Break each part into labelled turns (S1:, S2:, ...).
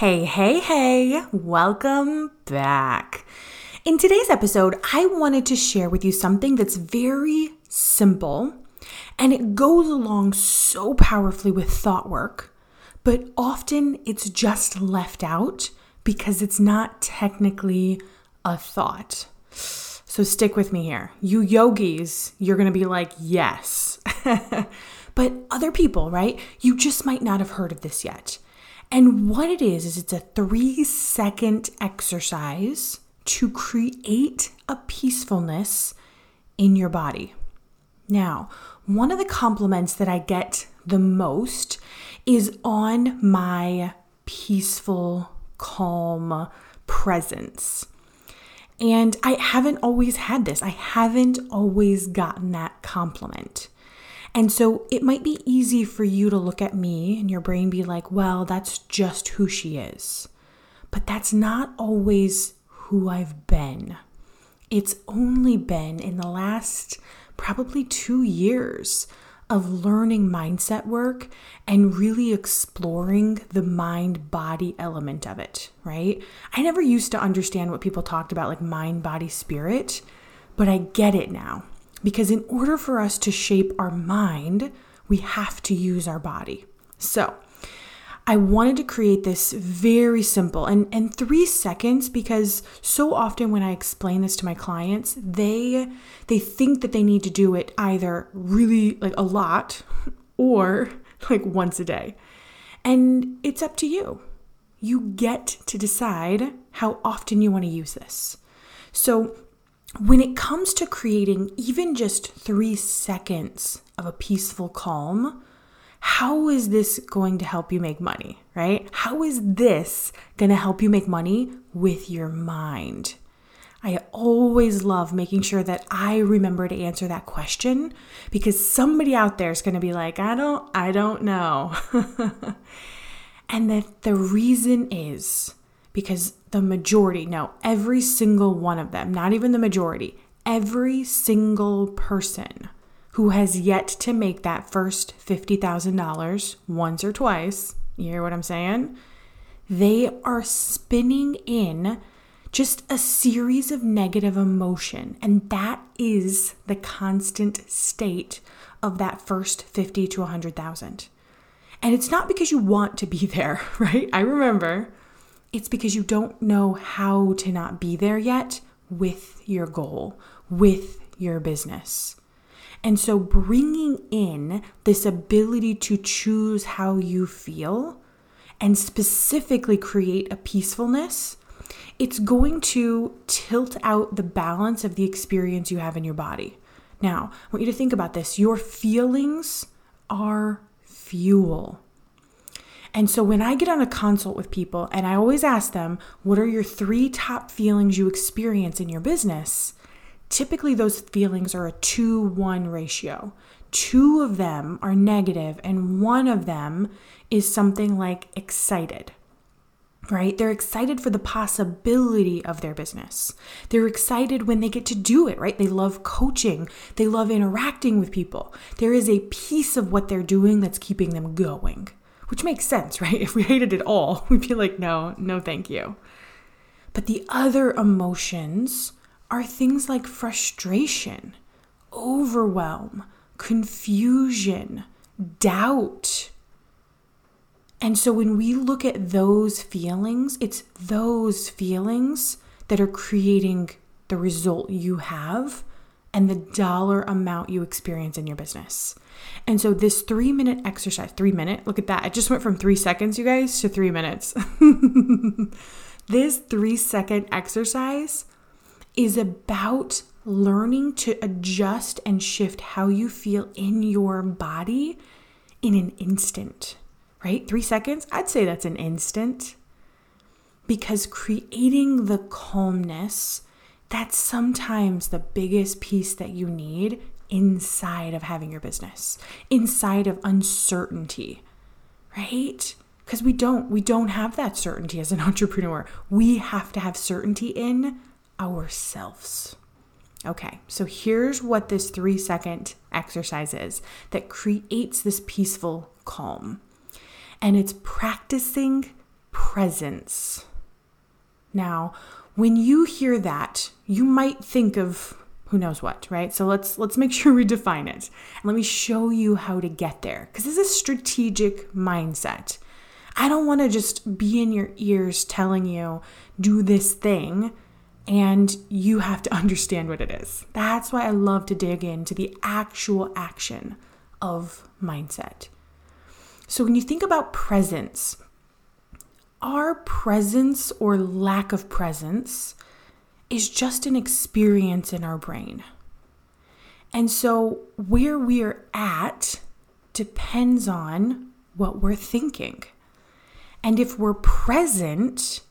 S1: Hey, hey, hey, welcome back. In today's episode, I wanted to share with you something that's very simple and it goes along so powerfully with thought work, but often it's just left out because it's not technically a thought. So stick with me here. You yogis, you're to be like, yes. but other people, right? You just might not have heard of this yet. And what it is, is it's a three second exercise to create a peacefulness in your body. Now, one of the compliments that I get the most is on my peaceful, calm presence. And I haven't always had this. I haven't always gotten that compliment. And so it might be easy for you to look at me and your brain be like, well, that's just who she is. But that's not always who I've been. It's only been in the last probably two years of learning mindset work and really exploring the mind body element of it, right? I never used to understand what people talked about, like mind, body, spirit, but I get it now. Because in order for us to shape our mind, we have to use our body. So, I wanted to create this very simple and, and three seconds because so often when I explain this to my clients, they they think that they need to do it either really like a lot or like once a day. And it's up to you. You get to decide how often you want to use this. So when it comes to creating even just three seconds of a peaceful calm, how is this going to help you make money, right? How is this going to help you make money with your mind? I always love making sure that I remember to answer that question because somebody out there is going to be like, I don't I don't know. and that the reason is because the majority, no, every single one of them, not even the majority, every single person who has yet to make that first $50,000 once or twice, you hear what I'm saying? They are spinning in just a series of negative emotion. And that is the constant state of that first 50 to 100,000. And it's not because you want to be there, right? I remember it's because you don't know how to not be there yet with your goal, with your business. And so bringing in this ability to choose how you feel and specifically create a peacefulness, it's going to tilt out the balance of the experience you have in your body. Now, I want you to think about this. Your feelings are fuel. And so when I get on a consult with people and I always ask them, what are your three top feelings you experience in your business? typically those feelings are a 2 1 ratio. Two of them are negative, and one of them is something like excited right? They're excited for the possibility of their business. They're excited when they get to do it, right? They love coaching, they love interacting with people. There is a piece of what they're doing that's keeping them going, which makes sense, right? If we hated it all, we'd be like, no, no, thank you. But the other emotions are things like frustration, overwhelm, confusion, doubt. And so when we look at those feelings, it's those feelings that are creating the result you have and the dollar amount you experience in your business. And so this three minute exercise, three minute, look at that. It just went from three seconds, you guys, to three minutes. this three second exercise is about learning to adjust and shift how you feel in your body in an instant, right? Three seconds, I'd say that's an instant. Because creating the calmness, that's sometimes the biggest piece that you need inside of having your business, inside of uncertainty, right? Because we don't, we don't have that certainty as an entrepreneur. We have to have certainty in ourselves. Okay, so here's what this three second exercise is that creates this peaceful calm. And it's practicing presence. Now, when you hear that, you might think of who knows what, right? So let's let's make sure we define it. And let me show you how to get there cuz this is a strategic mindset. I don't want to just be in your ears telling you do this thing and you have to understand what it is. That's why I love to dig into the actual action of mindset. So when you think about presence, our presence or lack of presence is just an experience in our brain. And so where we're at depends on what we're thinking. And if we're present,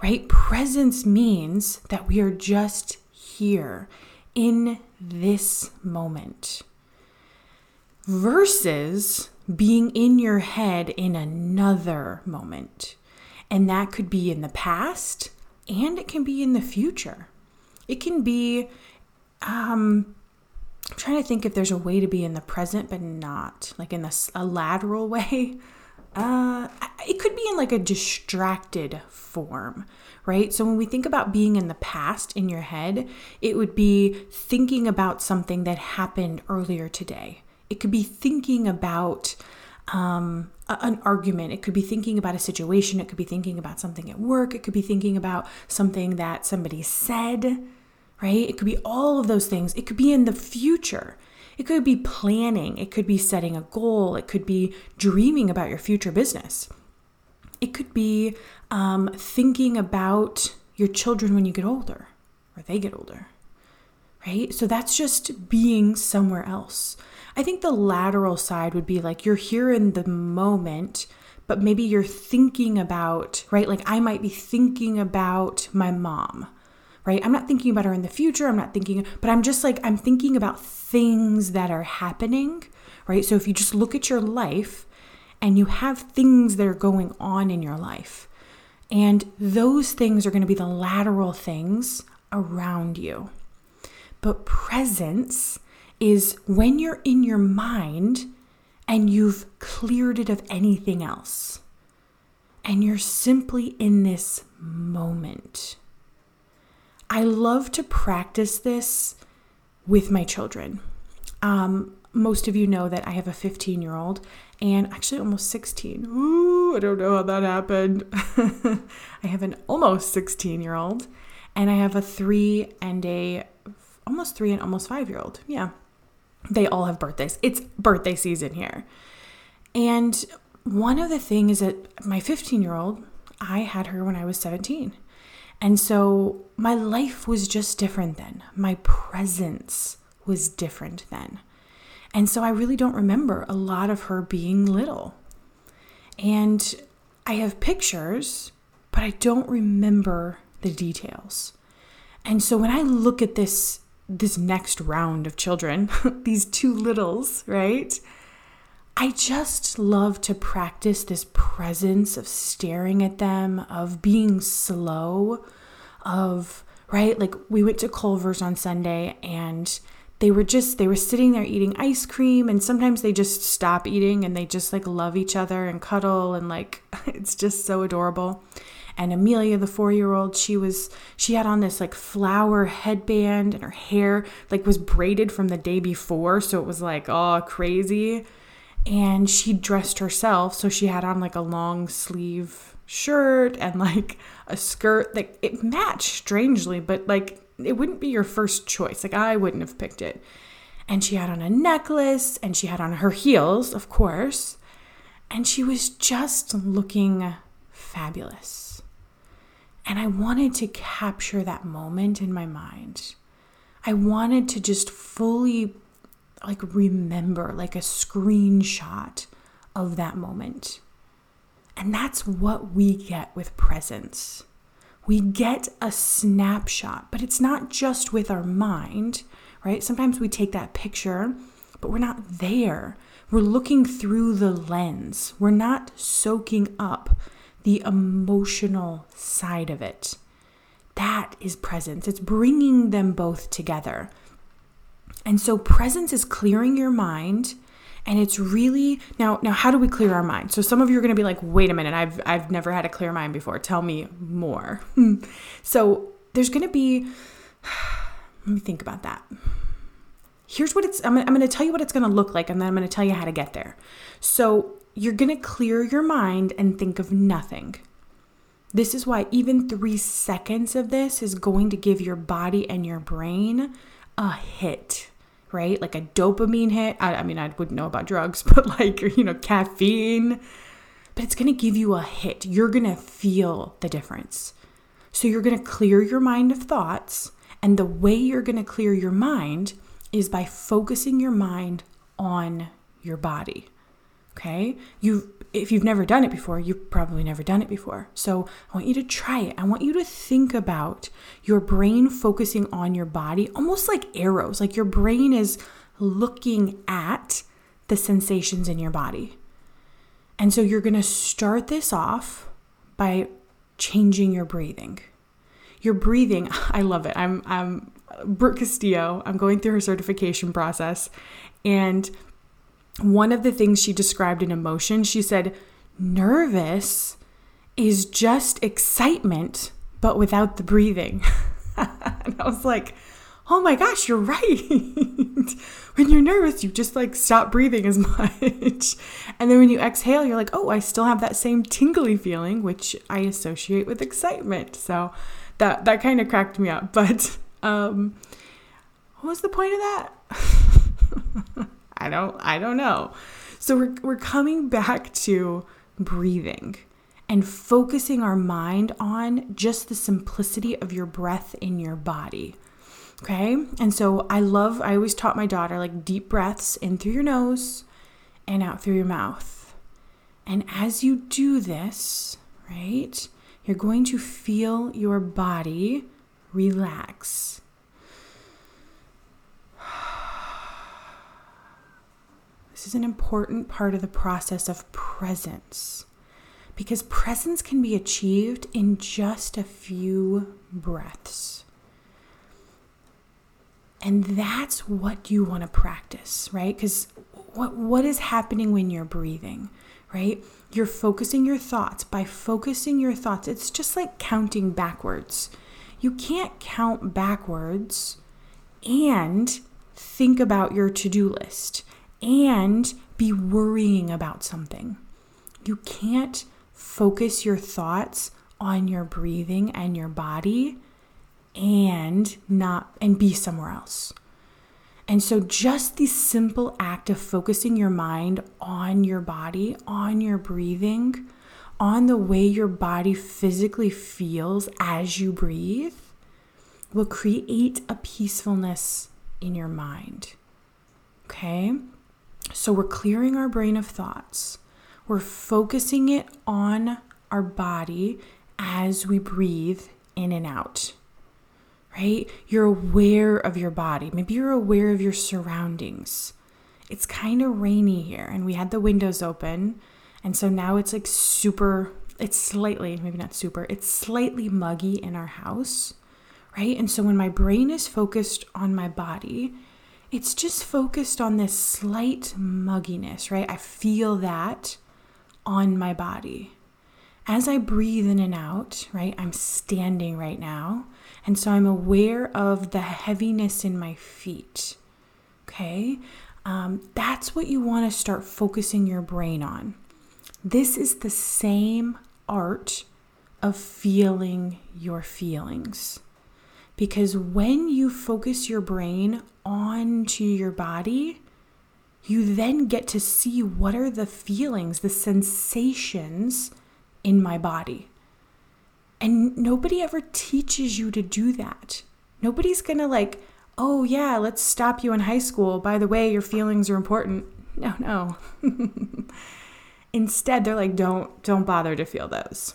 S1: right? Presence means that we are just here in this moment versus being in your head in another moment. And that could be in the past and it can be in the future. It can be, um, I'm trying to think if there's a way to be in the present, but not like in a, lateral way. Uh, it could be in like a distracted form, right? So when we think about being in the past in your head, it would be thinking about something that happened earlier today. It could be thinking about um, an argument. It could be thinking about a situation. It could be thinking about something at work. It could be thinking about something that somebody said, right? It could be all of those things. It could be in the future. It could be planning, it could be setting a goal, it could be dreaming about your future business. It could be um, thinking about your children when you get older or they get older, right? So that's just being somewhere else. I think the lateral side would be like you're here in the moment, but maybe you're thinking about, right? Like I might be thinking about my mom right? I'm not thinking about her in the future. I'm not thinking, but I'm just like, I'm thinking about things that are happening, right? So if you just look at your life and you have things that are going on in your life, and those things are going to be the lateral things around you. But presence is when you're in your mind and you've cleared it of anything else. And you're simply in this moment. I love to practice this with my children. Um, most of you know that I have a 15 year old and actually almost 16. Ooh, I don't know how that happened. I have an almost 16 year old and I have a three and a almost three and almost five year old. Yeah. They all have birthdays. It's birthday season here. And one of the things is that my 15 year old, I had her when I was 17. And so my life was just different then. My presence was different then. And so I really don't remember a lot of her being little. And I have pictures, but I don't remember the details. And so when I look at this this next round of children, these two littles, right? I just love to practice this presence of staring at them, of being slow, of, right? Like we went to Culver's on Sunday and they were just they were sitting there eating ice cream and sometimes they just stop eating and they just like love each other and cuddle and like it's just so adorable and amelia the four year old she was she had on this like flower headband and her hair like was braided from the day before so it was like oh crazy. And she dressed herself so she had on like a long sleeve shirt and like a skirt that it matched strangely but like it wouldn't be your first choice. Like i wouldn't have picked it. And she had on a necklace and she had on her heels of course. And she was just looking fabulous and i wanted to capture that moment in my mind i wanted to just fully like remember like a screenshot of that moment. And that's what we get with presence. We get a snapshot, but it's not just with our mind, right? Sometimes we take that picture, but we're not there. We're looking through the lens. We're not soaking up the emotional side of it. That is presence. It's bringing them both together. And so presence is clearing your mind and it's really now now how do we clear our mind? So some of you are going to be like, "Wait a minute, I've I've never had a clear mind before. Tell me more." so there's going to be let me think about that. Here's what it's I'm, I'm going to tell you what it's going to look like and then I'm going to tell you how to get there. So you're going to clear your mind and think of nothing. This is why even three seconds of this is going to give your body and your brain a hit, right? Like a dopamine hit. I, I mean, I wouldn't know about drugs, but like, you know, caffeine. But it's going to give you a hit. You're going to feel the difference. So you're going to clear your mind of thoughts. And the way you're going to clear your mind is by focusing your mind on your body. Okay? You if you've never done it before, you've probably never done it before. So, I want you to try it. I want you to think about your brain focusing on your body almost like arrows. Like your brain is looking at the sensations in your body. And so you're going to start this off by changing your breathing. Your breathing, I love it. I'm I'm Brooke Castillo. I'm going through her certification process and one of the things she described in emotion, she said, nervous is just excitement, but without the breathing. and I was like, oh my gosh, you're right. when you're nervous, you just like stop breathing as much. and then when you exhale, you're like, oh, I still have that same tingly feeling, which I associate with excitement. So that that kind of cracked me up. But um, what was the point of that? I don't I don't know. So we're we're coming back to breathing and focusing our mind on just the simplicity of your breath in your body. Okay? And so I love I always taught my daughter like deep breaths in through your nose and out through your mouth. And as you do this, right? You're going to feel your body relax. This is an important part of the process of presence because presence can be achieved in just a few breaths. And that's what you want to practice, right? Because what, what is happening when you're breathing, right? You're focusing your thoughts. By focusing your thoughts, it's just like counting backwards. You can't count backwards and think about your to do list and be worrying about something. You can't focus your thoughts on your breathing and your body and not and be somewhere else. And so just the simple act of focusing your mind on your body, on your breathing, on the way your body physically feels as you breathe will create a peacefulness in your mind. Okay? So we're clearing our brain of thoughts. We're focusing it on our body as we breathe in and out. Right? You're aware of your body. Maybe you're aware of your surroundings. It's kind of rainy here, and we had the windows open. And so now it's like super, it's slightly, maybe not super, it's slightly muggy in our house. Right? And so when my brain is focused on my body, it's just focused on this slight mugginess, right? I feel that on my body. As I breathe in and out, right? I'm standing right now. And so I'm aware of the heaviness in my feet. Okay? Um, that's what you want to start focusing your brain on. This is the same art of feeling your feelings. Because when you focus your brain onto your body, you then get to see what are the feelings, the sensations in my body. And nobody ever teaches you to do that. Nobody's gonna like, oh yeah, let's stop you in high school. By the way, your feelings are important. No, no. Instead, they're like, don't, don't bother to feel those.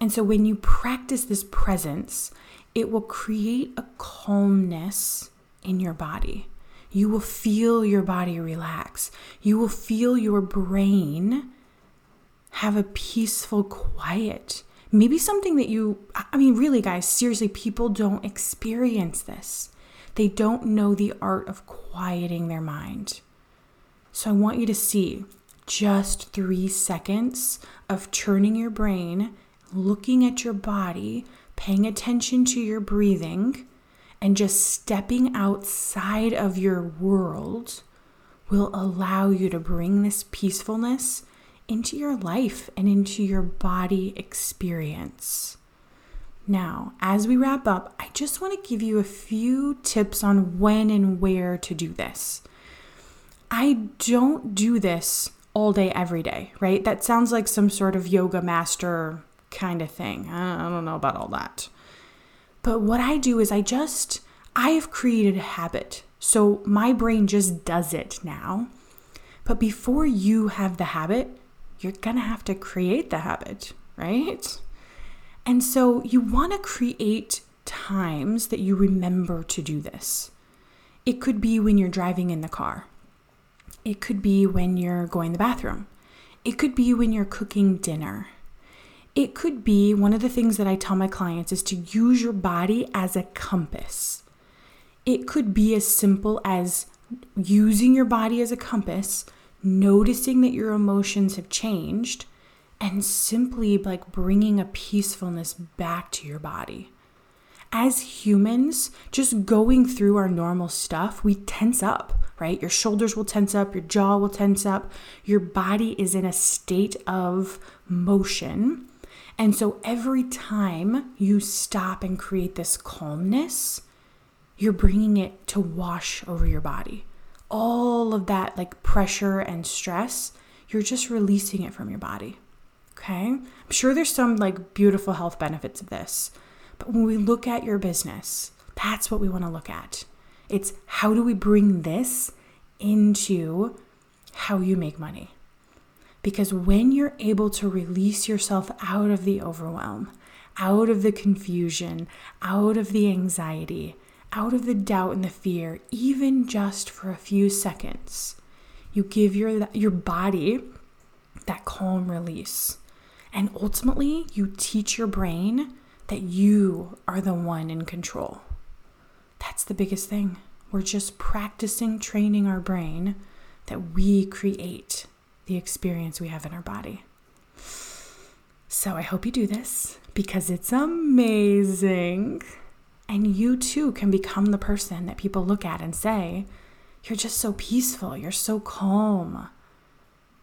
S1: And so when you practice this presence, it will create a calmness in your body. You will feel your body relax. You will feel your brain have a peaceful quiet. Maybe something that you, I mean, really, guys, seriously, people don't experience this. They don't know the art of quieting their mind. So I want you to see just three seconds of turning your brain, looking at your body, paying attention to your breathing, and just stepping outside of your world will allow you to bring this peacefulness into your life and into your body experience. Now, as we wrap up, I just want to give you a few tips on when and where to do this. I don't do this all day, every day, right? That sounds like some sort of yoga master kind of thing. I don't know about all that. But what I do is I just, I have created a habit. So my brain just does it now. But before you have the habit, you're going to have to create the habit, right? And so you want to create times that you remember to do this. It could be when you're driving in the car. It could be when you're going to the bathroom. It could be when you're cooking dinner. It could be one of the things that I tell my clients is to use your body as a compass. It could be as simple as using your body as a compass noticing that your emotions have changed and simply like bringing a peacefulness back to your body. As humans, just going through our normal stuff, we tense up, right? Your shoulders will tense up, your jaw will tense up, your body is in a state of motion. And so every time you stop and create this calmness, you're bringing it to wash over your body all of that like pressure and stress, you're just releasing it from your body. Okay? I'm sure there's some like beautiful health benefits of this. But when we look at your business, that's what we want to look at. It's how do we bring this into how you make money? Because when you're able to release yourself out of the overwhelm, out of the confusion, out of the anxiety, out of the doubt and the fear, even just for a few seconds. You give your your body that calm release. And ultimately, you teach your brain that you are the one in control. That's the biggest thing. We're just practicing training our brain that we create the experience we have in our body. So I hope you do this because it's amazing. And you too can become the person that people look at and say, You're just so peaceful, you're so calm.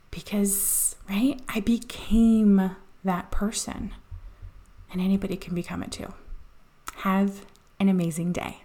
S1: Because, right, I became that person. And anybody can become it too. Have an amazing day.